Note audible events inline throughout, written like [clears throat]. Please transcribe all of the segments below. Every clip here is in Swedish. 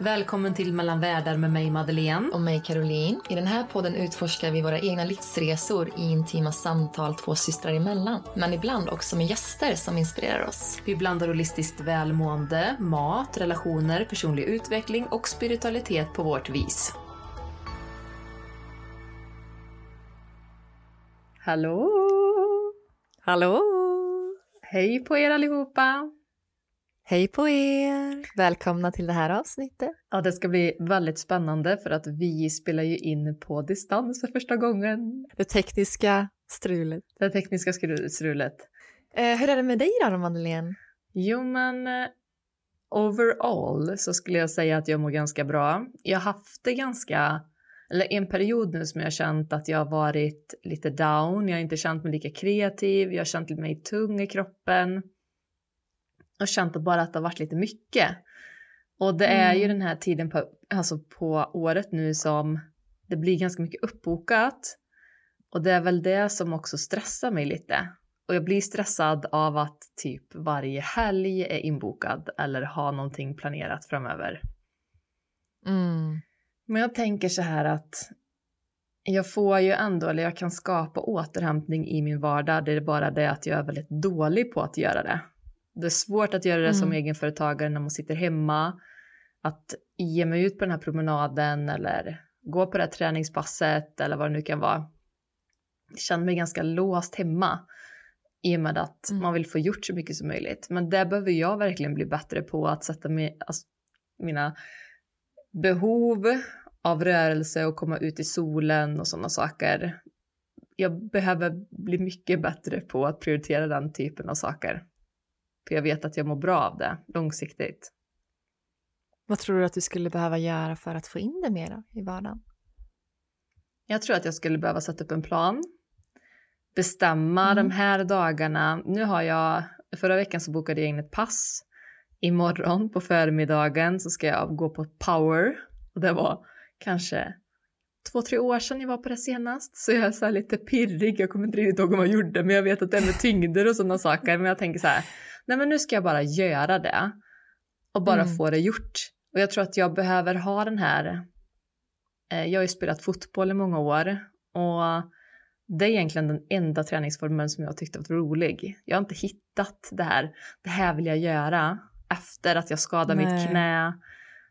Välkommen till Mellan världar med mig Madeleine. Och mig Caroline. I den här podden utforskar vi våra egna livsresor i intima samtal två systrar emellan. Men ibland också med gäster som inspirerar oss. Vi blandar holistiskt välmående, mat, relationer, personlig utveckling och spiritualitet på vårt vis. Hallå! Hallå! Hej på er allihopa! Hej på er! Välkomna till det här avsnittet. Ja, det ska bli väldigt spännande för att vi spelar ju in på distans för första gången. Det tekniska strulet. Det tekniska strulet. Eh, hur är det med dig då, Madeleine? Jo, men eh, overall så skulle jag säga att jag mår ganska bra. Jag har haft det ganska, eller en period nu som jag har känt att jag har varit lite down. Jag har inte känt mig lika kreativ, jag har känt mig tung i kroppen och känt att bara att det har varit lite mycket. Och det är ju den här tiden på, alltså på året nu som det blir ganska mycket uppbokat. Och det är väl det som också stressar mig lite. Och jag blir stressad av att typ varje helg är inbokad eller har någonting planerat framöver. Mm. Men jag tänker så här att jag får ju ändå, eller jag kan skapa återhämtning i min vardag. Det är bara det att jag är väldigt dålig på att göra det. Det är svårt att göra det som Mm. egenföretagare när man sitter hemma. Att ge mig ut på den här promenaden eller gå på det här träningspasset eller vad det nu kan vara. Jag känner mig ganska låst hemma i och med att Mm. man vill få gjort så mycket som möjligt. Men det behöver jag verkligen bli bättre på att sätta mig, alltså, mina behov av rörelse och komma ut i solen och sådana saker. Jag behöver bli mycket bättre på att prioritera den typen av saker. För jag vet att jag mår bra av det långsiktigt. Vad tror du att du skulle behöva göra för att få in det mera i vardagen? Jag tror att jag skulle behöva sätta upp en plan. Bestämma Mm. de här dagarna. Nu har jag, förra veckan så bokade jag in ett pass. Imorgon på förmiddagen så ska jag gå på power. Och det var kanske två, tre år sedan jag var på det senast. Så jag är så lite pirrig. Jag kommer inte riktigt ihåg vad man gjorde. Men jag vet att det är med tyngder och sådana saker. Men jag tänker så här. Nej men nu ska jag bara göra det. Och bara Mm. få det gjort. Och jag tror att jag behöver ha den här Eh, Jag har ju spelat fotboll i många år och det är egentligen den enda träningsformen som jag tyckte var rolig. Jag har inte hittat det här, det här vill jag göra efter att jag skadade Nej. mitt knä.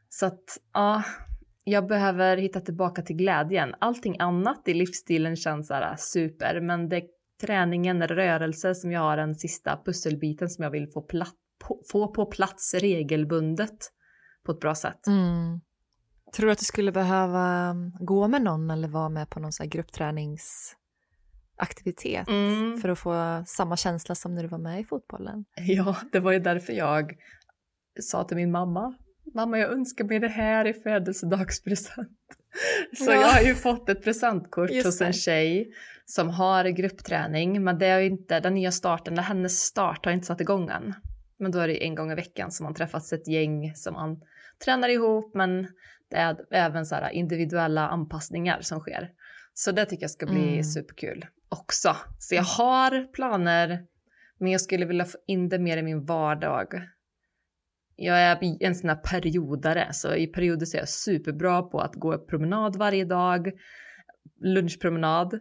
Så att ja, jag behöver hitta tillbaka till glädjen. Allting annat i livsstilen känns så här super, men det träningen, rörelse som jag har den sista pusselbiten som jag vill få, platt, på, få på plats regelbundet på ett bra sätt. Mm. Tror du att du skulle behöva gå med någon eller vara med på någon här gruppträningsaktivitet Mm. för att få samma känsla som när du var med i fotbollen? [laughs] Ja, det var ju därför jag sa till min mamma mamma jag önskar mig det här i födelsedagspresent. [laughs] Så Ja. jag har ju fått ett presentkort Just hos en tjej som har gruppträning, men det är inte den nya starten, eller hennes start har inte satt igång än. Men då är det en gång i veckan som man träffas ett gäng som man tränar ihop, men det är även så här individuella anpassningar som sker. Så det tycker jag ska bli Mm. superkul också. Så jag har planer, men jag skulle vilja få in det mer i min vardag. Jag är en sån här periodare, så i perioder så är jag superbra på att gå promenad varje dag, lunchpromenad.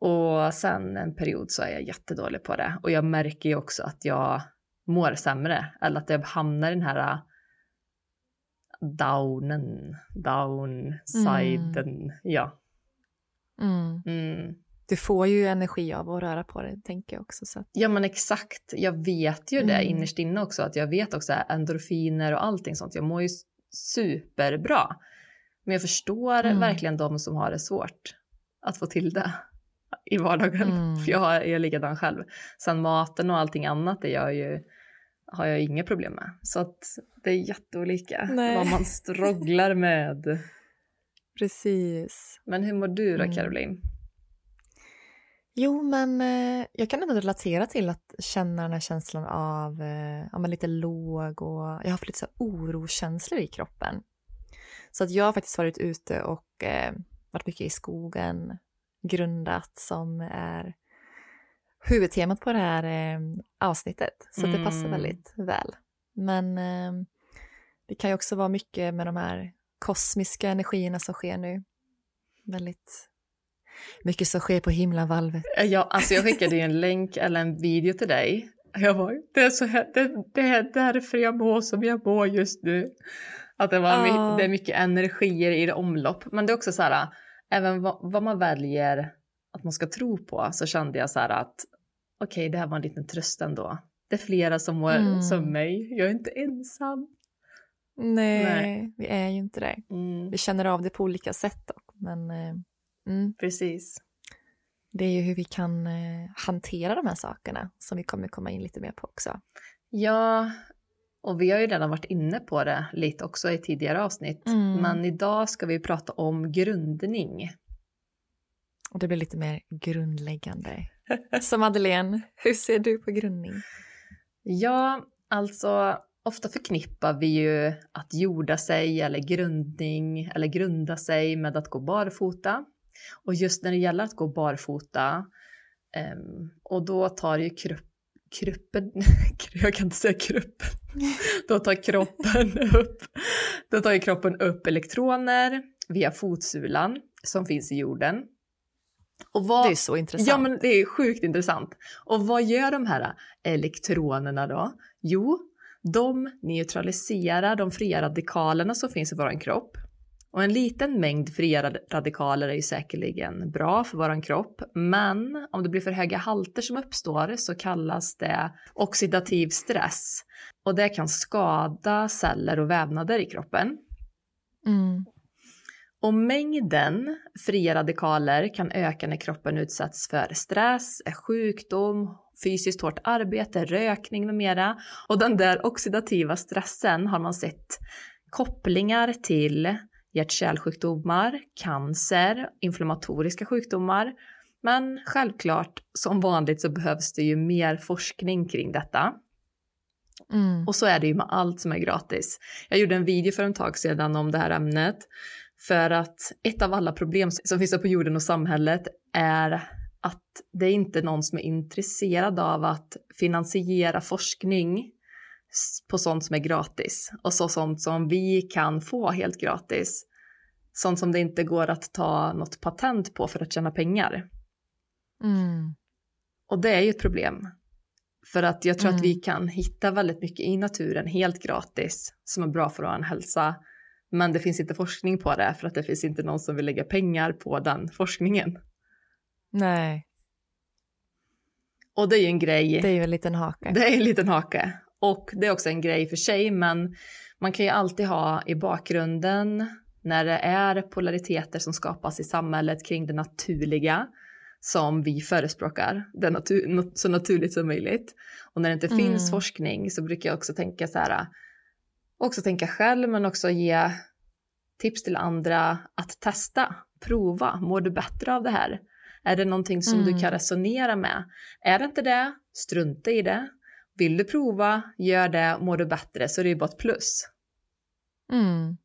Och sen en period så är jag jättedålig på det. Och jag märker ju också att jag mår sämre, eller att jag hamnar i den här äh, downen, downsiden, ja. Mm. Mm. Du får ju energi av att röra på dig, tänker jag också. Så att, Ja men exakt, jag vet ju det Mm. innerst inne också att jag vet också endorfiner och allting sånt. Jag mår ju superbra. Men jag förstår Mm. verkligen de som har det svårt att få till det i vardagen. Mm. [laughs] För jag är likadan själv. Sen maten och allting annat är jag ju, har jag inga problem med. Så att det är jätteolika Nej. vad man strugglar med. [laughs] precis. Men hur mår du då Mm. Caroline? Jo, men eh, jag kan ändå relatera till att känna den här känslan av eh, ja, lite låg och jag har haft lite så orokänslor i kroppen. Så att jag har faktiskt varit ute och eh, varit mycket i skogen, grundat som är huvudtemat på det här eh, avsnittet. Så att det passar Mm. väldigt väl. Men eh, det kan ju också vara mycket med de här kosmiska energierna som sker nu. Väldigt mycket som sker på himlavalvet. Ja, alltså jag skickade ju en länk eller en video till dig. Jag var, det, är så här, det, det är därför jag mår som jag mår just nu. Att det, var my, det är mycket energier i det omlopp. Men det är också så här, även vad, vad man väljer att man ska tro på så kände jag så här att okej, det här var en liten tröst ändå. Det är flera som mår Mm. som mig. Jag är inte ensam. Nej, Nej. vi är ju inte det. Mm, Vi känner av det på olika sätt dock. Men eh, mm, precis. det är ju hur vi kan eh, hantera de här sakerna som vi kommer komma in lite mer på också. Ja, och vi har ju redan varit inne på det lite också i tidigare avsnitt. Mm. Men idag ska vi prata om grundning. Och det blir lite mer grundläggande. [laughs] Så Madeleine, hur ser du på grundning? Ja, alltså ofta förknippar vi ju att jorda sig eller grundning eller grunda sig med att gå barfota. Och just när det gäller att gå barfota ehm, och då tar ju krupp, kruppen, [laughs] jag kan inte säga kruppen, [laughs] då tar kroppen upp, då tar kroppen upp elektroner via fotsulan som finns i jorden. Och vad, Det är så intressant. Ja, men det är sjukt intressant. Och vad gör de här elektronerna då? Jo, de neutraliserar de fria radikalerna som finns i vår kropp. Och en liten mängd fria rad- radikaler är ju säkerligen bra för vår kropp, men om det blir för höga halter som uppstår så kallas det oxidativ stress. Och det kan skada celler och vävnader i kroppen. Mm. Och mängden fria radikaler kan öka när kroppen utsätts för stress, sjukdom, fysiskt hårt arbete, rökning med mera. Och den där oxidativa stressen har man sett kopplingar till hjärt-kärlsjukdomar, cancer, inflammatoriska sjukdomar. Men självklart, som vanligt så behövs det ju mer forskning kring detta. Mm. Och så är det ju med allt som är gratis. Jag gjorde en video för en tag sedan om det här ämnet. För att ett av alla problem som finns på jorden och samhället är att det är inte någon som är intresserad av att finansiera forskning på sånt som är gratis. Och så sånt som vi kan få helt gratis. Sånt som det inte går att ta något patent på för att tjäna pengar. Mm. Och det är ju ett problem. För att jag tror Mm. att vi kan hitta väldigt mycket i naturen helt gratis som är bra för vår hälsa. Men det finns inte forskning på det för att det finns inte någon som vill lägga pengar på den forskningen. Nej, Och det är ju en grej. det är ju en liten hake. Det är en liten hake. Och det är också en grej för sig, men man kan ju alltid ha i bakgrunden när det är polariteter som skapas i samhället kring det naturliga som vi förespråkar, det natur, nat- så naturligt som möjligt. Och när det inte Mm. finns forskning så brukar jag också tänka så här, också tänka själv men också ge tips till andra att testa, prova, mår du bättre av det här? Är det någonting som mm. du kan resonera med? Är det inte det, strunta i det. Vill du prova, gör det, mår du bättre så det är bara ett plus. Mm.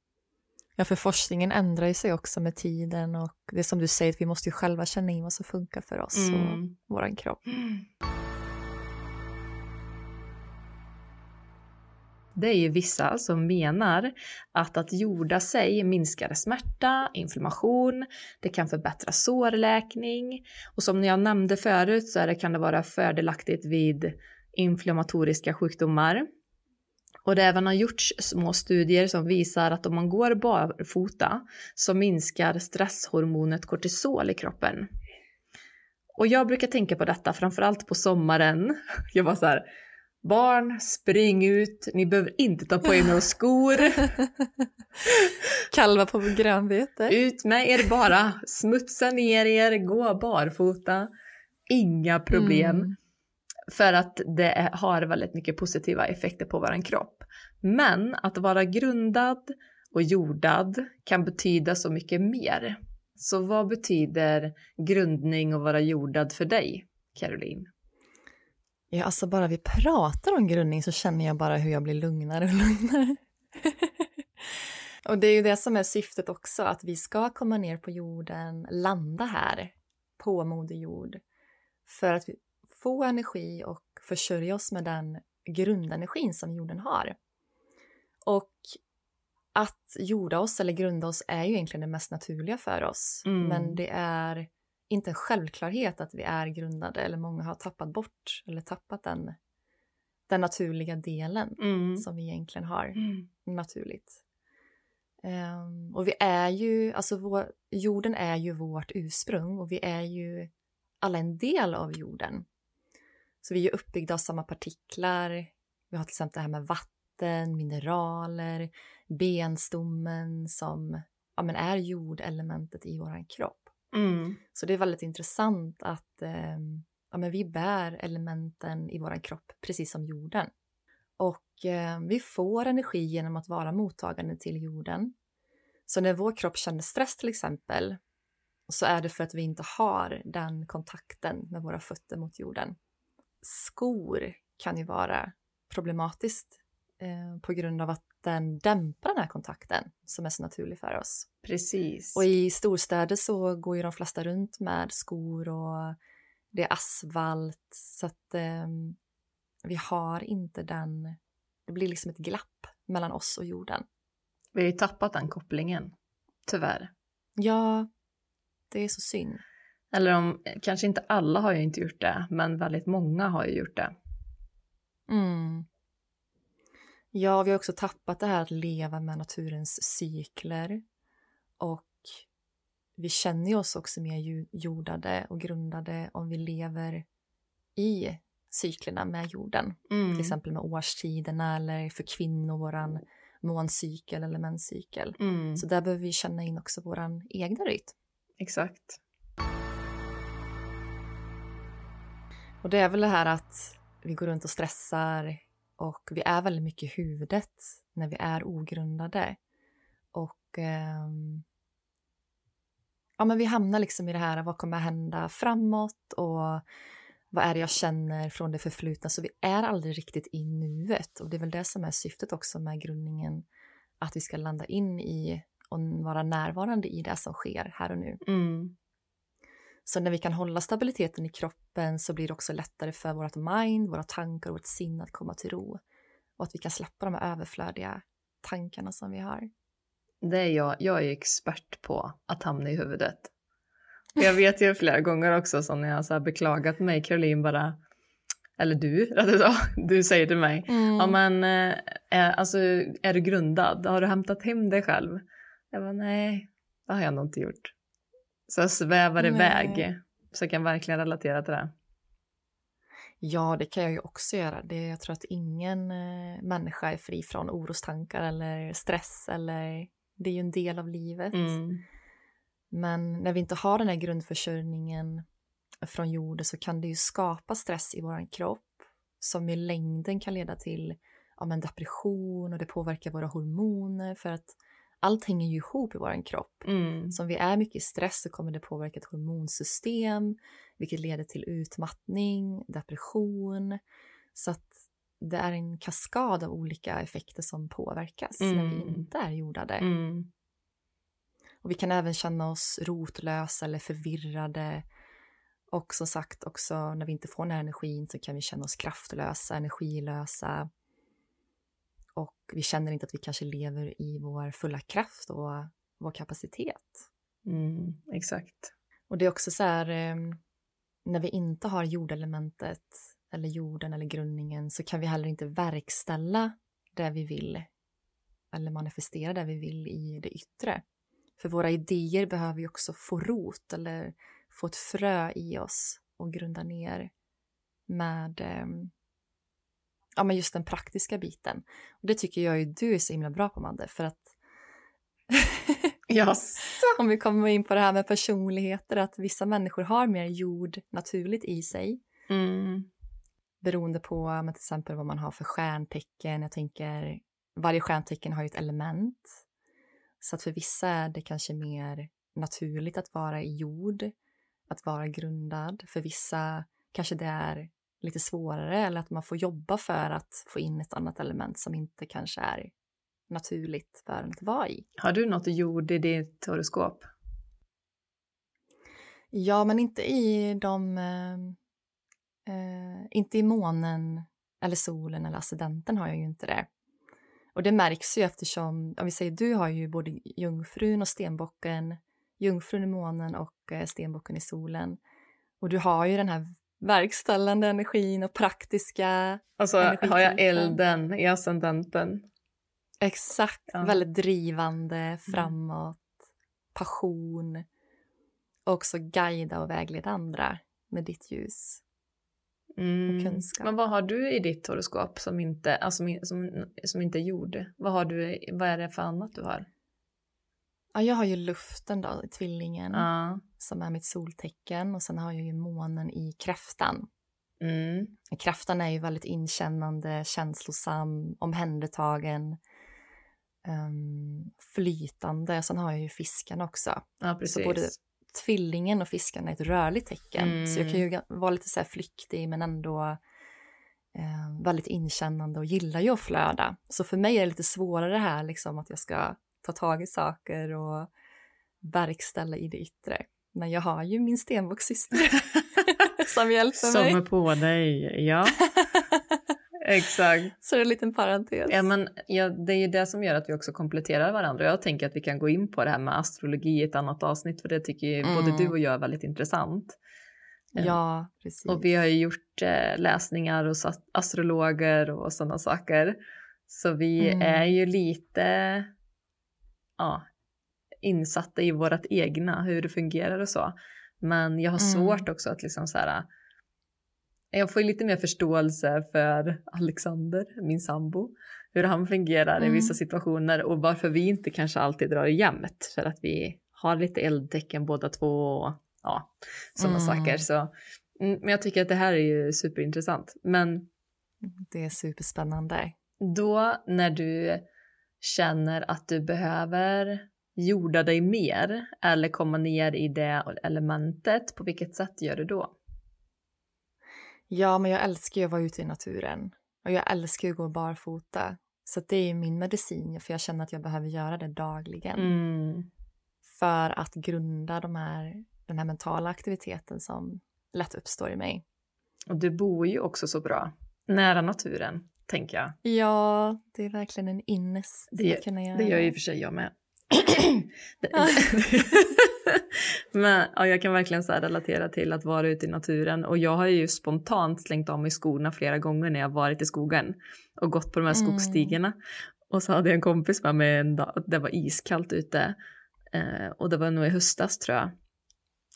Ja, för forskningen ändrar ju sig också med tiden och det är som du säger, vi måste ju själva känna in vad som funkar för oss mm. och våran kropp. Mm. Det är ju vissa som menar att att jorda sig minskar smärta, inflammation, det kan förbättra sårläkning och som jag nämnde förut så det, kan det vara fördelaktigt vid inflammatoriska sjukdomar. Och det även har gjorts små studier som visar att om man går barfota så minskar stresshormonet kortisol i kroppen. Och jag brukar tänka på detta framförallt på sommaren. [laughs] Jag var så här, Barn, spring ut, ni behöver inte ta på er några skor. [laughs] Kalva på grönbete. Ut med er bara, smutsa ner er, gå barfota. Inga problem. Mm. För att det har väldigt mycket positiva effekter på vår kropp. Men att vara grundad och jordad kan betyda så mycket mer. Så vad betyder grundning och vara jordad för dig, Caroline? Ja, alltså bara vi pratar om grundning så känner jag bara hur jag blir lugnare och lugnare. [laughs] och det är ju det som är syftet också, att vi ska komma ner på jorden, landa här på Moder Jord för att få energi och försörja oss med den grundenergin som jorden har. Och att jorda oss eller grunda oss är ju egentligen det mest naturliga för oss. Mm. Men det är inte en självklarhet att vi är grundade eller många har tappat bort eller tappat den, den naturliga delen mm. som vi egentligen har mm. naturligt. Um, och vi är ju, alltså vår, jorden är ju vårt ursprung och vi är ju alla en del av jorden. Så vi är uppbyggda av samma partiklar. Vi har till exempel det här med vatten, mineraler, benstommen som ja, men är jordelementet i vår kropp. Mm. Så det är väldigt intressant att eh, ja, men vi bär elementen i vår kropp precis som jorden. Och eh, vi får energi genom att vara mottagande till jorden. Så när vår kropp känner stress till exempel så är det för att vi inte har den kontakten med våra fötter mot jorden. Skor kan ju vara problematiskt eh, på grund av att den dämpar den här kontakten som är så naturlig för oss. Precis. Och i storstäder så går ju de flesta runt med skor och det är asfalt så att eh, vi har inte den, det blir liksom ett glapp mellan oss och jorden. Vi har ju tappat den kopplingen, tyvärr. Ja, det är så synd. Eller om, kanske inte alla har ju inte gjort det, men väldigt många har ju gjort det. Mm. Ja, vi har också tappat det här att leva med naturens cykler. Och vi känner oss också mer jordade och grundade om vi lever i cyklerna med jorden. Mm. Till exempel med årstiderna eller för kvinnor våran måncykel eller menscykel. Mm. Så där behöver vi känna in också våran egna rytm. Exakt. Och det är väl det här att vi går runt och stressar, och vi är väldigt mycket i huvudet när vi är ogrundade. Och eh, ja, men vi hamnar liksom i det här, vad kommer hända framåt och vad är det jag känner från det förflutna? Så vi är aldrig riktigt i nuet och det är väl det som är syftet också med grundningen, att vi ska landa in i och vara närvarande i det som sker här och nu. Mm. Så när vi kan hålla stabiliteten i kroppen så blir det också lättare för vårt mind, våra tankar och vårt sinne att komma till ro. Och att vi kan släppa de här överflödiga tankarna som vi har. Det är jag, jag är expert på att hamna i huvudet. Jag vet ju flera gånger också så när jag har beklagat mig, Caroline bara, eller du, [laughs] du säger till mig, mm. ja men äh, alltså är du grundad, har du hämtat hem dig själv? Jag bara nej, det har jag nog inte gjort. Så jag svävar Nej. iväg. Så jag kan verkligen relatera till det. Ja, det kan jag ju också göra. Det, jag tror att ingen eh, människa är fri från orostankar eller stress eller det är ju en del av livet. Mm. Men när vi inte har den här grundförsörjningen från jorden så kan det ju skapa stress i vår kropp som i längden kan leda till ja, men depression och det påverkar våra hormoner för att allt hänger ju ihop i vår kropp. Mm. Så om vi är mycket i stress så kommer det påverka ett hormonsystem vilket leder till utmattning, depression. Så att det är en kaskad av olika effekter som påverkas när vi Mm. inte är jordade. Mm. Och vi kan även känna oss rotlösa eller förvirrade. Och som sagt också när vi inte får den här energin så kan vi känna oss kraftlösa, energilösa. Och vi känner inte att vi kanske lever i vår fulla kraft och vår kapacitet. Mm. Exakt. Och det är också så här, eh, när vi inte har jordelementet eller jorden eller grundningen så kan vi heller inte verkställa det vi vill eller manifestera det vi vill i det yttre. För våra idéer behöver ju också få rot eller få ett frö i oss och grunda ner med eh, ja, men just den praktiska biten. Och det tycker jag ju du är så himla bra på, Madde, för att [laughs] Yes. om vi kommer in på det här med personligheter, att vissa människor har mer jord naturligt i sig Mm. beroende på men till exempel vad man har för stjärntecken. Jag tänker, varje stjärntecken har ju ett element. Så att för vissa är det kanske mer naturligt att vara i jord, att vara grundad. För vissa kanske det är lite svårare eller att man får jobba för att få in ett annat element som inte kanske är naturligt för en att vara i. Har du något jord i ditt horoskop? Ja, men inte i de... Eh, eh, inte i månen eller solen eller ascendenten har jag ju inte det. Och det märks ju eftersom, om vi säger du har ju både jungfrun och stenbocken, jungfrun i månen och eh, stenbocken i solen. Och du har ju den här verkställande energin och praktiska, Alltså har jag elden i ascendenten? exakt, Ja. väldigt drivande, framåt, passion. Och också guida och vägleda andra med ditt ljus. Mm. kunskap. Men vad har du i ditt horoskop som inte, alltså, som, som, som inte är jord? Vad, har du, vad är det för annat du har? Ja, jag har ju luften då, i tvillingen, Ja. som är mitt soltecken. Och sen har jag ju månen i kräftan. Mm. Kräftan är ju väldigt inkännande, känslosam, omhändertagen, um, flytande. Sen har jag ju fisken också. Ja. Så både tvillingen och fisken är ett rörligt tecken. Mm. Så jag kan ju ga- vara lite så här flyktig men ändå eh, väldigt inkännande och gillar ju att flöda. Så för mig är det lite svårare här liksom att jag ska ta tag i saker och verkställa i det yttre. Men jag har ju min stenbockssyster [laughs] som hjälper Som mig. är på dig, ja. [laughs] Exakt. Så det är en liten parentes. Ja, men, ja, det är ju det som gör att vi också kompletterar varandra. Jag tänker att vi kan gå in på det här med astrologi i ett annat avsnitt för det tycker ju Mm. både du och jag är väldigt intressant. Ja, precis. Och vi har ju gjort eh, läsningar hos ast- astrologer och sådana saker. Så vi Mm. är ju lite ja, insatta i vårt egna, hur det fungerar och så. Men jag har Mm. svårt också att liksom så här, jag får lite mer förståelse för Alexander, min sambo, hur han fungerar i Mm. vissa situationer och varför vi inte kanske alltid drar jämnt för att vi har lite eldtecken båda två och ja, sådana Mm. saker. Så, mm, men jag tycker att det här är ju superintressant. Men Det är superspännande. då när du känner att du behöver jorda dig mer eller komma ner i det elementet, på vilket sätt gör du då? Ja, men jag älskar ju att vara ute i naturen. Och jag älskar ju att gå barfota. Så det är ju min medicin, för jag känner att jag behöver göra det dagligen. Mm. För att grunda de här, den här mentala aktiviteten som lätt uppstår i mig. Och du bor ju också så bra nära naturen, tänker jag. Ja, det är verkligen en ynnest att kunna göra Det gör ju i och för sig jag med. [clears throat] [laughs] Men ja, jag kan verkligen så relatera till att vara ute i naturen och jag har ju spontant slängt av mig skorna flera gånger när jag varit i skogen och gått på de här Mm. skogsstigarna. Och så hade jag en kompis med mig en dag, det var iskallt ute eh, och det var nog i höstas tror jag.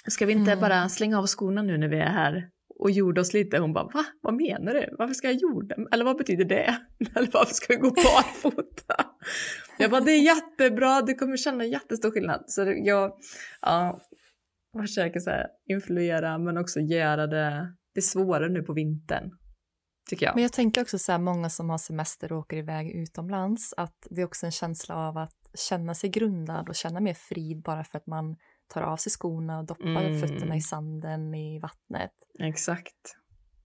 Ska vi inte Mm. bara slänga av skorna nu när vi är här och gjorde oss lite? Hon bara, va? Vad menar du? Varför ska jag jorda? Eller vad betyder det? [laughs] Eller varför ska vi gå barfota? Jag bara, det är jättebra, du kommer känna jättestor skillnad. Så jag ja, försöker så här influera men också göra det, det svårare nu på vintern. tycker jag. Men jag tänker också så här, många som har semester och åker iväg utomlands, att det är också en känsla av att känna sig grundad och känna mer frid bara för att man tar av sig skorna och doppar Mm. fötterna i sanden, i vattnet. Exakt.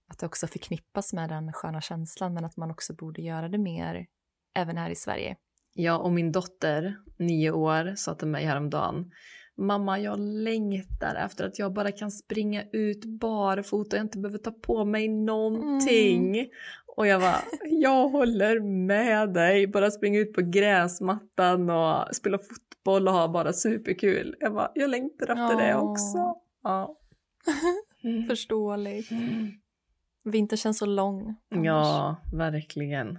Att det också förknippas med den sköna känslan, men att man också borde göra det mer även här i Sverige. Ja, och min dotter, nio år, sa till mig häromdagen Mamma, jag längtar efter att jag bara kan springa ut barfota och inte behöver ta på mig någonting. Och jag bara, jag håller med dig. Bara springa ut på gräsmattan och spela fotboll och ha bara superkul. Jag bara, jag längtar efter det Åh. också. Ja. [laughs] Mm. Förståeligt. Vintern känns så lång. annars. Ja, verkligen.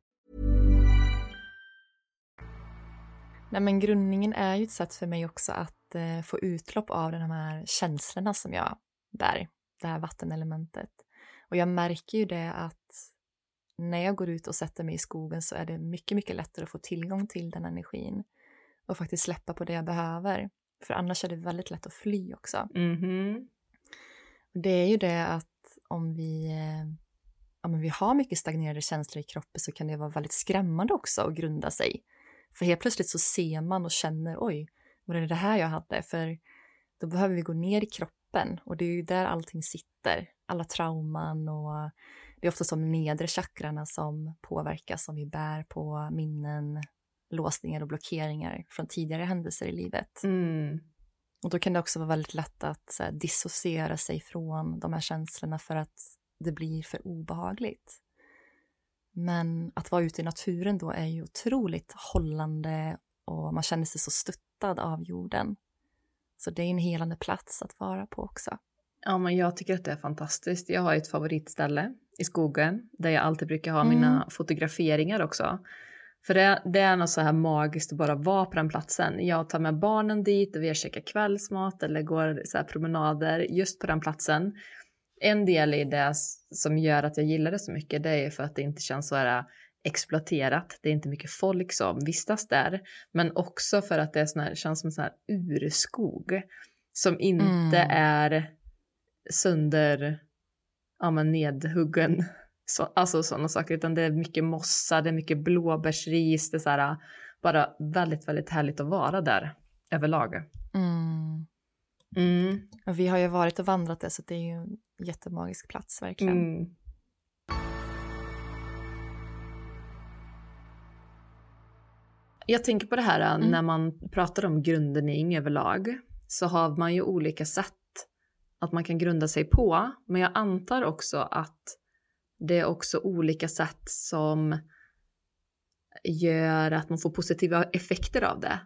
Nej, men grundningen är ju ett sätt för mig också att eh, få utlopp av de här känslorna som jag bär, det här vattenelementet. Och jag märker ju det att när jag går ut och sätter mig i skogen så är det mycket, mycket lättare att få tillgång till den energin och faktiskt släppa på det jag behöver. För annars är det väldigt lätt att fly också. Mhm. Och Det är ju det att om vi, eh, ja, men vi har mycket stagnerade känslor i kroppen så kan det vara väldigt skrämmande också att grunda sig. För helt plötsligt så ser man och känner oj, var det det här jag hade? För då behöver vi gå ner i kroppen och det är ju där allting sitter. Alla trauman och det är ofta som nedre chakrarna som påverkas om vi bär på minnen, låsningar och blockeringar från tidigare händelser i livet. Mm. Och då kan det också vara väldigt lätt att här, dissociera sig från de här känslorna för att det blir för obehagligt. Men att vara ute i naturen då är ju otroligt hållande och man känner sig så stöttad av jorden. Så det är en helande plats att vara på också. Ja, men jag tycker att det är fantastiskt. Jag har ett favoritställe i skogen där jag alltid brukar ha Mm. mina fotograferingar också. För det, det är något så här magiskt att bara vara på den platsen. Jag tar med barnen dit och vi käkar kvällsmat eller går så promenader just på den platsen. En del i det som gör att jag gillar det så mycket det är för att det inte känns så här exploaterat. Det är inte mycket folk som vistas där. Men också för att det är sån här, känns som en sån här urskog som inte Mm. är sönder, ja men nedhuggen, så, alltså sådana saker, utan det är mycket mossa, det är mycket blåbärsris, det är så här, bara väldigt, väldigt härligt att vara där överlag. Mm. Mm, vi har ju varit och vandrat där så det är ju jättemagisk plats verkligen. mm. Jag tänker på det här Mm. när man pratar om grundning överlag så har man ju olika sätt att man kan grunda sig på. Men jag antar också att det är också olika sätt som gör att man får positiva effekter av det.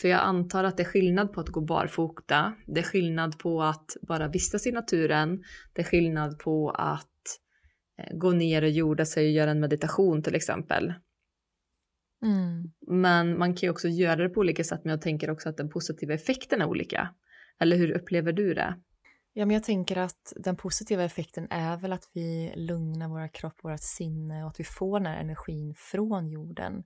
För jag antar att det är skillnad på att gå barfota, det är skillnad på att bara vistas i naturen, det är skillnad på att eh, gå ner och jorda sig och göra en meditation till exempel. Mm. Men man kan ju också göra det på olika sätt, men jag tänker också att den positiva effekten är olika. Eller hur upplever du det? Ja, men jag tänker att den positiva effekten är väl att vi lugnar våra kropp, vårt sinne och att vi får den här energin från jorden.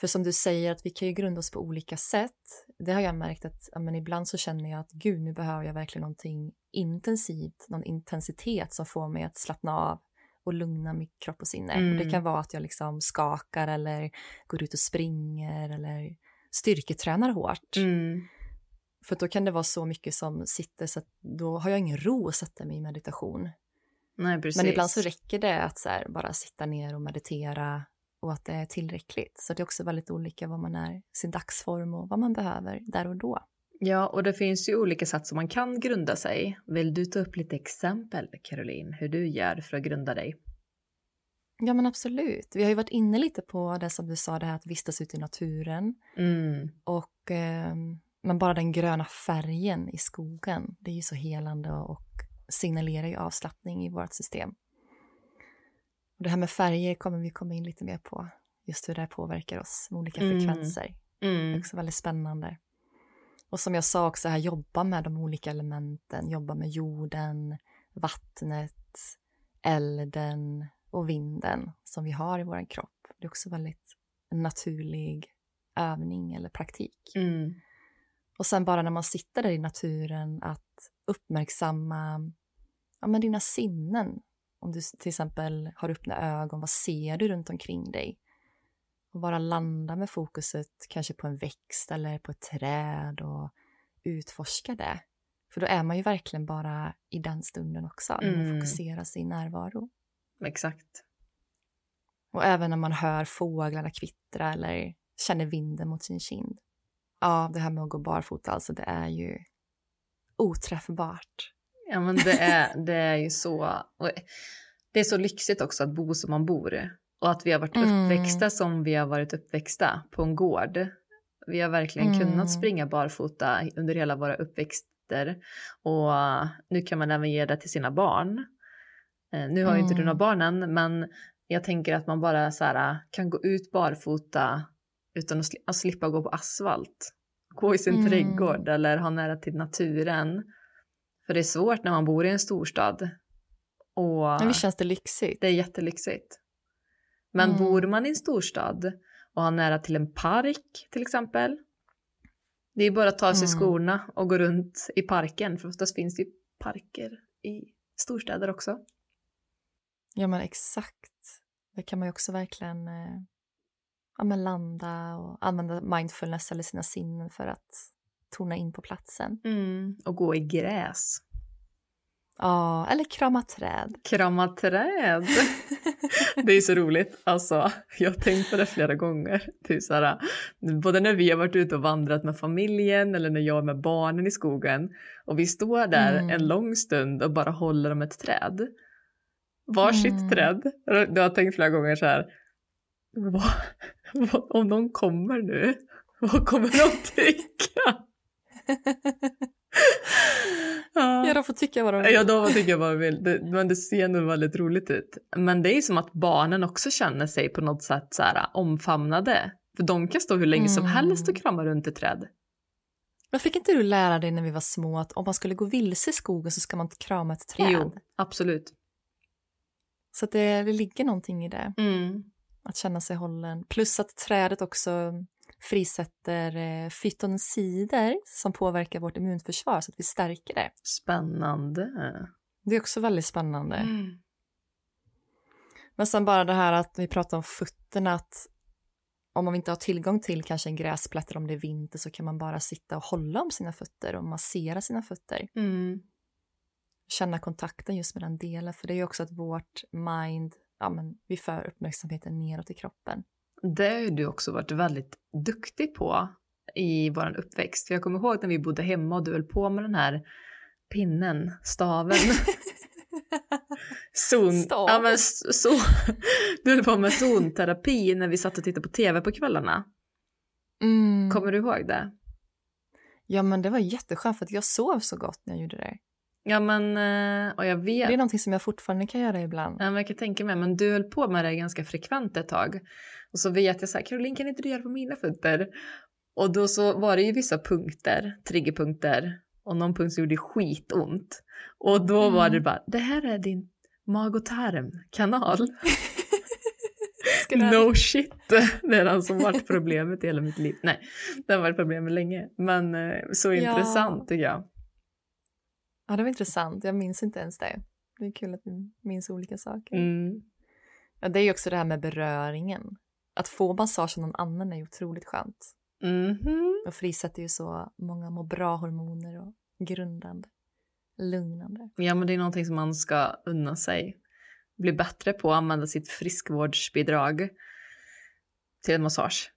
För som du säger, att vi kan ju grunda oss på olika sätt. Det har jag märkt att ja, men ibland så känner jag att gud, nu behöver jag verkligen någonting intensivt, någon intensitet som får mig att slappna av och lugna min kropp och sinne. Mm. Och det kan vara att jag liksom skakar eller går ut och springer eller styrketränar hårt. Mm. För då kan det vara så mycket som sitter så att då har jag ingen ro att sätta mig i meditation. Nej, precis. Men ibland så räcker det att så här, bara sitta ner och meditera och att det är tillräckligt. Så det är också väldigt olika vad man är, sin dagsform och vad man behöver där och då. Ja, och det finns ju olika sätt som man kan grunda sig. Vill du ta upp lite exempel, Caroline, hur du gör för att grunda dig? Ja, men absolut. Vi har ju varit inne lite på det som du sa, det här att vistas ute i naturen. Mm. Och eh, men bara den gröna färgen i skogen, det är ju så helande och signalerar ju avslappning i vårt system. Och det här med färger kommer vi komma in lite mer på, just hur det påverkar oss med olika Mm. frekvenser. Det är Mm. också väldigt spännande. Och som jag sa också här, jobba med de olika elementen, jobba med jorden, vattnet, elden och vinden som vi har i vår kropp. Det är också väldigt en naturlig övning eller praktik. Mm. Och sen bara när man sitter där i naturen att uppmärksamma ja, men dina sinnen. Om du till exempel har öppna ögon, vad ser du runt omkring dig? Och bara landa med fokuset kanske på en växt eller på ett träd och utforska det. För då är man ju verkligen bara i den stunden också, när man Mm. fokuserar sin närvaro. Exakt. Och även när man hör fåglarna kvittra eller känner vinden mot sin kind. Ja, det här med att gå barfota, alltså det är ju oträffbart. Ja, men det är, det är ju så. Det är så lyxigt också att bo som man bor. Och att vi har varit Mm. uppväxta som vi har varit uppväxta på en gård. Vi har verkligen Mm. kunnat springa barfota under hela våra uppväxter. Och nu kan man även ge det till sina barn. Eh, Nu har ju inte du Mm. några barn än, men jag tänker att man bara så här, kan gå ut barfota utan att, sli- att slippa gå på asfalt. Gå i sin Mm. trädgård eller ha nära till naturen. För det är svårt när man bor i en storstad. Och Men visst känns det lyxigt? det är jättelyxigt. Men Mm. bor man i en storstad och har nära till en park till exempel. Det är bara att ta sig Mm. skorna och gå runt i parken. För oftast finns det ju parker i storstäder också. Ja, men exakt. Det kan man ju också verkligen eh, ja, men landa och använda mindfulness eller sina sinnen för att tona in på platsen. Mm. Och gå i gräs. Ja, eller krama träd. Krama träd. Det är så roligt. Alltså, jag har tänkt på det flera gånger. Typ så här, både när vi har varit ute och vandrat med familjen eller när jag är med barnen i skogen och vi står där Mm. en lång stund och bara håller om ett träd. Varsitt Mm. träd. Du har tänkt flera gånger så här. Vad, vad, om någon kommer nu, vad kommer de [laughs] tycka? [laughs] Ja. Ja, de får tycka vad de vill. Ja, de tycker jag bara vill. Det, men det ser nog väldigt roligt ut. Men det är som att barnen också känner sig på något sätt så här omfamnade. För de kan stå hur länge som Mm. helst och krama runt ett träd. Men fick inte du lära dig när vi var små att om man skulle gå vilse i skogen så ska man inte krama ett träd? Jo, absolut. Så det, det ligger någonting i det, Mm. att känna sig hållen. Plus att trädet också frisätter eh, fytonsider som påverkar vårt immunförsvar så att vi stärker det. Spännande. Det är också väldigt spännande. Mm. Men sen bara det här att vi pratar om fötterna, att om man inte har tillgång till kanske en gräsplätt eller om det är vinter så kan man bara sitta och hålla om sina fötter och massera sina fötter. Mm. Känna kontakten just med den delen, för det är ju också att vårt mind, ja men vi för uppmärksamheten neråt i kroppen. Det har ju du också varit väldigt duktig på i vår uppväxt. För jag kommer ihåg när vi bodde hemma och du höll på med den här pinnen, staven. [laughs] Zon, Stav? ja, men so, du höll på med zonterapi när vi satt och tittade på tv på kvällarna. Mm. Kommer du ihåg det? Ja men det var jätteskönt för att jag sov så gott när jag gjorde det. Ja men, eh, och jag vet. Det är någonting som jag fortfarande kan göra ibland. Ja, men jag kan tänka mig, men du höll på med det ganska frekvent ett tag. Och så vet jag så här, Caroline kan inte du göra på mina fötter? Och då så var det ju vissa punkter, triggerpunkter, och någon punkt som gjorde skitont. Och då var det bara, det här är din mag och tarmkanal. Det- [laughs] No shit, [laughs] det är den som varit problemet i hela mitt liv. Nej, det har varit problemet länge. Men eh, så Ja. intressant tycker jag. Ja det var intressant, jag minns inte ens det. Det är kul att vi minns olika saker. Mm. Ja, det är ju också det här med beröringen. Att få massage av någon annan är ju otroligt skönt. Mhm. Och frisätter ju så många må bra-hormoner och grundande, lugnande. Ja, men det är någonting som man ska unna sig. Bli bättre på att använda sitt friskvårdsbidrag till en massage.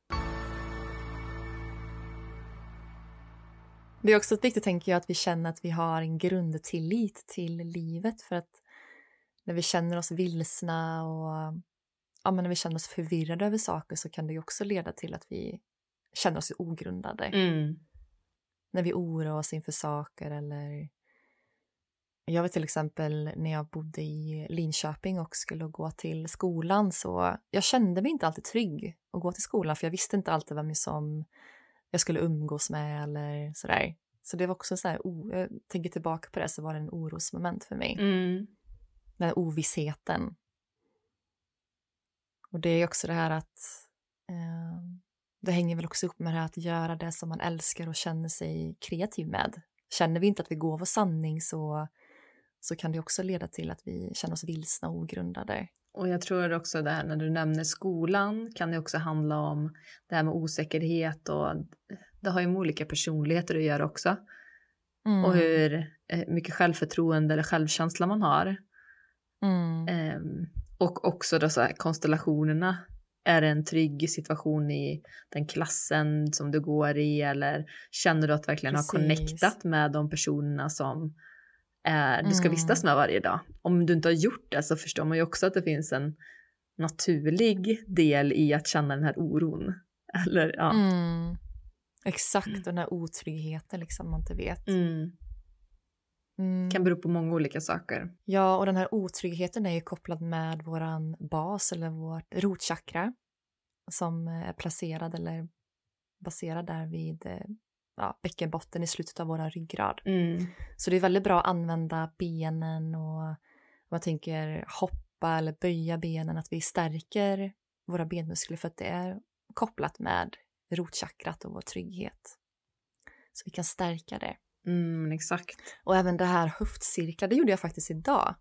Det är också viktigt tänker jag att vi känner att vi har en grundtillit till livet för att när vi känner oss vilsna och ja, men när vi känner oss förvirrade över saker så kan det också leda till att vi känner oss ogrundade. Mm. När vi oroar oss inför saker eller jag vet till exempel när jag bodde i Linköping och skulle gå till skolan så jag kände mig inte alltid trygg att gå till skolan för jag visste inte alltid vem som jag skulle umgås med eller sådär. Så det var också så här, oh, jag tänker tillbaka på det så var det en orosmoment för mig. Mm. Den ovissheten. Och det är också det här att eh, det hänger väl också ihop med det här att göra det som man älskar och känner sig kreativ med. Känner vi inte att vi går vår sanning så, så kan det också leda till att vi känner oss vilsna och ogrundade. Och jag tror också det här när du nämner skolan kan det också handla om det här med osäkerhet och det har ju med olika personligheter att göra också. Mm. Och hur eh, mycket självförtroende eller självkänsla man har. Mm. Ehm, och också då så här, konstellationerna. Är det en trygg situation i den klassen som du går i eller känner du att verkligen Precis. har connectat med de personerna som är, du ska Mm. vistas med varje dag? Om du inte har gjort det så förstår man ju också att det finns en naturlig del i att känna den här oron. [laughs] Eller ja. Mm. Exakt, den här otryggheten liksom man inte vet. Mm. Mm. Kan bero på många olika saker. Ja, och den här otryggheten är ju kopplad med våran bas eller vårt rotchakra som är placerad eller baserad där vid eh, ja, bäckenbotten i slutet av våran ryggrad. Mm. Så det är väldigt bra att använda benen och om man tänker hoppa eller böja benen, att vi stärker våra benmuskler för att det är kopplat med rotchakrat och vår trygghet. Så vi kan stärka det. Mm, exakt. Och även det här höftcirklar, det gjorde jag faktiskt idag.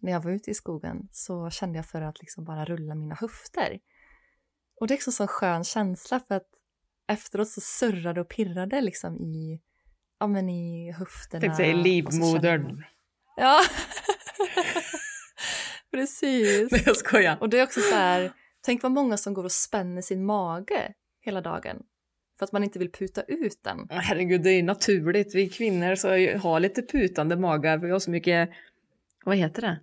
När jag var ute i skogen så kände jag för att liksom bara rulla mina höfter. Och det är också en sån skön känsla för att efteråt så surrade och pirrade liksom i, ja men i höfterna. Tänkte säga livmodern. Ja. [laughs] Precis. Nej jag skojar. Och det är också så här, tänk vad många som går och spänner sin mage hela dagen. För att man inte vill puta ut den. Herregud, det är naturligt. Vi kvinnor så har lite putande magar. Vi har så mycket, vad heter det?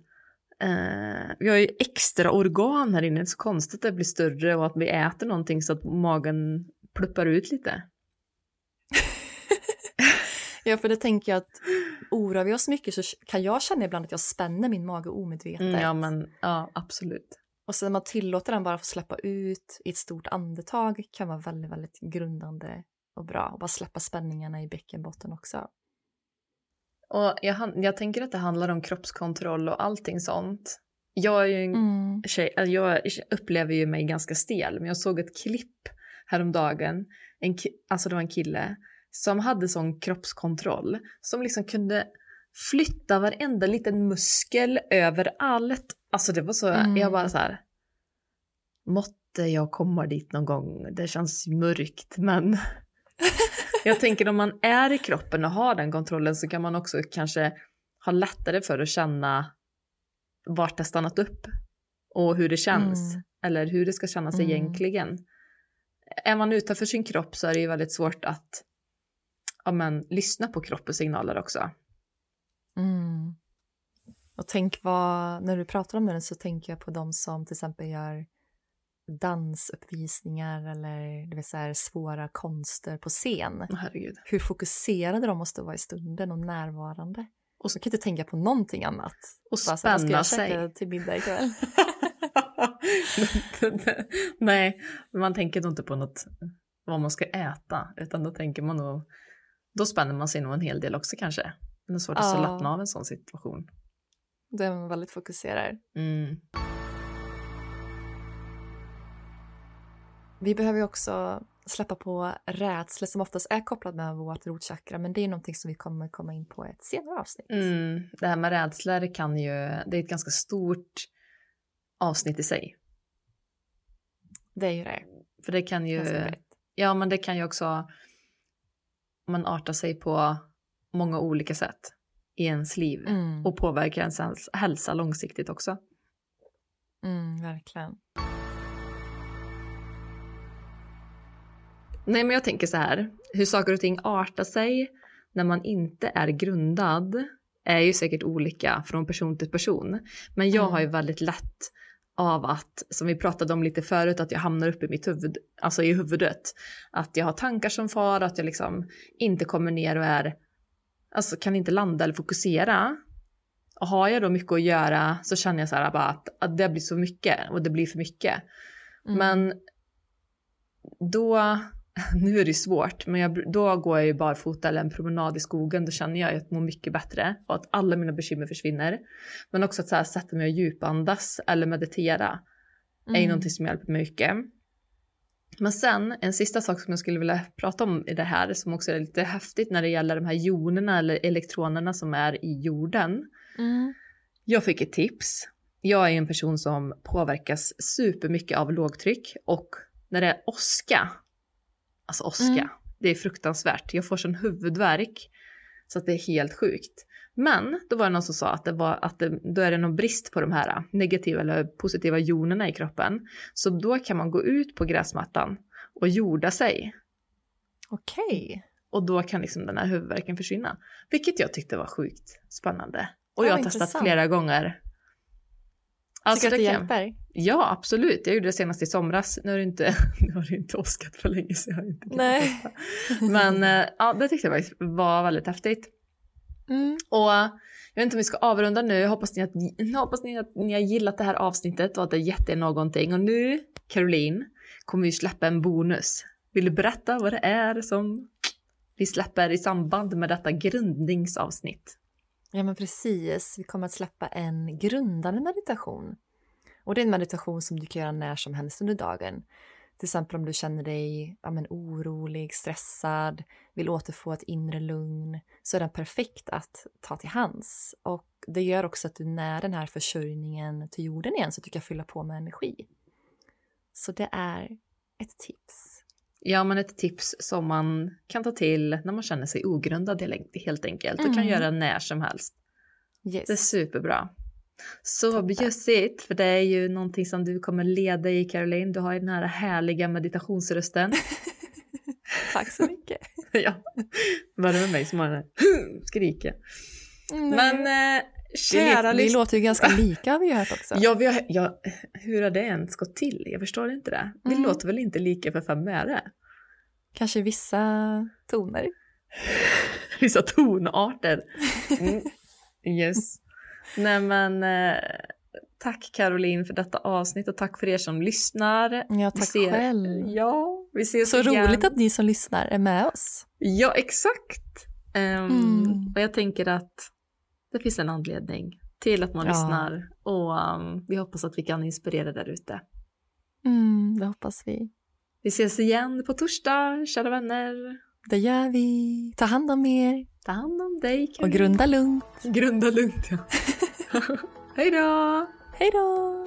Eh, vi har ju extra organ här inne. Det är så konstigt att det blir större och att vi äter någonting så att magen pluppar ut lite. [laughs] Ja, för det tänker jag att oroar vi oss mycket så kan jag känna ibland att jag spänner min mage omedvetet. Mm, ja, men ja, absolut. Och sen när man tillåter den bara få släppa ut i ett stort andetag kan vara väldigt, väldigt grundande och bra. Och bara släppa spänningarna i bäckenbotten också. Och jag, jag tänker att det handlar om kroppskontroll och allting sånt. Jag är ju en Mm. tjej, alltså jag upplever ju mig ganska stel, men jag såg ett klipp häromdagen, en, alltså det var en kille som hade sån kroppskontroll, som liksom kunde flytta varenda liten muskel överallt. Alltså det var så, Mm. jag bara så här, måtte jag komma dit någon gång, det känns mörkt men [laughs] jag tänker om man är i kroppen och har den kontrollen så kan man också kanske ha lättare för att känna vart det stannat upp och hur det känns Mm. eller hur det ska kännas Mm. egentligen. Är man utanför sin kropp så är det ju väldigt svårt att ja, men, lyssna på kroppens signaler också. Mm. Och tänk vad, när du pratar om det så tänker jag på de som till exempel gör dansuppvisningar eller det vill säga svåra konster på scen. Herregud. Hur fokuserade de måste vara i stunden och närvarande. Och så kan inte tänka på någonting annat. Och Bara så spänna jag käka sig. till middag ikväll? [laughs] [laughs] Nej, man tänker nog inte på något vad man ska äta, utan då tänker man nog, då spänner man sig nog en hel del också kanske. Det är svårt att Ja. slappna av en sån situation. Då är man väldigt fokuserad. Mm. Vi behöver ju också släppa på rädsla som oftast är kopplat med vårt rotchakra men det är någonting som vi kommer komma in på i ett senare avsnitt. Mm. Det här med rädslor kan ju, det är ett ganska stort avsnitt i sig. Det är ju det. För det kan ju. Ja, men det kan ju också man artar sig på många olika sätt i ens liv Mm. och påverkar ens häls- hälsa långsiktigt också. Mm, verkligen. Nej, men jag tänker så här, hur saker och ting artar sig när man inte är grundad är ju säkert olika från person till person. Men jag Mm. har ju väldigt lätt av att, som vi pratade om lite förut, att jag hamnar upp i mitt huvud, alltså i huvudet. Att jag har tankar som far, att jag liksom inte kommer ner och är, alltså kan inte landa eller fokusera. Och har jag då mycket att göra så känner jag så här bara att, att det blir så mycket och det blir för mycket. Mm. Men då, [laughs] nu är det svårt, men jag, då går jag ju barfota eller en promenad i skogen, då känner jag att jag mår mycket bättre och att alla mina bekymmer försvinner. Men också att så här, sätta mig och djupandas eller meditera är ju Mm. någonting som hjälper mig mycket. Men sen, en sista sak som jag skulle vilja prata om i det här, som också är lite häftigt när det gäller de här jonerna eller elektronerna som är i jorden. Mm. Jag fick ett tips. Jag är en person som påverkas supermycket av lågtryck och när det är åska, alltså åska, Mm. det är fruktansvärt. Jag får sån huvudvärk så att det är helt sjukt. Men då var det någon som sa att, det var, att det, då är det någon brist på de här negativa eller positiva jonerna i kroppen. Så då kan man gå ut på gräsmattan och jorda sig. Okej. Och då kan liksom den här huvudvärken försvinna. Vilket jag tyckte var sjukt spännande. Och Ja, jag har testat intressant. flera gånger. Alltså, Tycker du att det kan- hjälper? Ja, absolut. Jag gjorde det senast i somras. Nu har det inte, [laughs] nu har det inte åskat för länge så jag har inte Nej. Men eh, ja, det tyckte jag faktiskt var väldigt häftigt. Mm. Och jag vet inte om vi ska avrunda nu. Jag hoppas ni att, jag hoppas ni att ni har gillat det här avsnittet och att det gett er någonting. Och nu, Caroline, kommer vi släppa en bonus. Vill du berätta vad det är som vi släpper i samband med detta grundningsavsnitt? Ja men precis, vi kommer att släppa en grundande meditation. Och det är en meditation som du kan göra när som helst under dagen. Till exempel om du känner dig ja, men, orolig, stressad, vill återfå ett inre lugn så är den perfekt att ta till hands. Och det gör också att du när den här försörjningen till jorden igen så att du kan fylla på med energi. Så det är ett tips. Ja, men ett tips som man kan ta till när man känner sig ogrundad helt- enkelt och kan Mm. göra när som helst. Yes. Det är superbra. Så Toppen. bjussigt, för det är ju någonting som du kommer leda i Caroline. Du har ju den här härliga meditationsrösten. [laughs] Tack så mycket. [laughs] ja, det med mig som har den här [clears throat] skriker? Men eh, kära vi, vi låter ju ganska lika har vi hört också. Ja, vi har, ja, hur har det ens gått till? Jag förstår inte det. Vi Mm. låter väl inte lika för fem öre? Kanske vissa toner. [laughs] Vissa tonarter. Mm. Yes. Nej men eh, tack Caroline för detta avsnitt och tack för er som lyssnar. Ja, tack ser- själv. Ja, vi ses Så igen. roligt att ni som lyssnar är med oss. Ja, exakt. Ehm, Mm. Och jag tänker att det finns en anledning till att man Ja. lyssnar och ehm, vi hoppas att vi kan inspirera där ute. Mm, det hoppas vi. Vi ses igen på torsdag, kära vänner. Det gör vi. Ta hand om er Ta hand om dig och Caroline. grunda lugnt. Grunda lugnt ja. [laughs] Hej då! Hej då!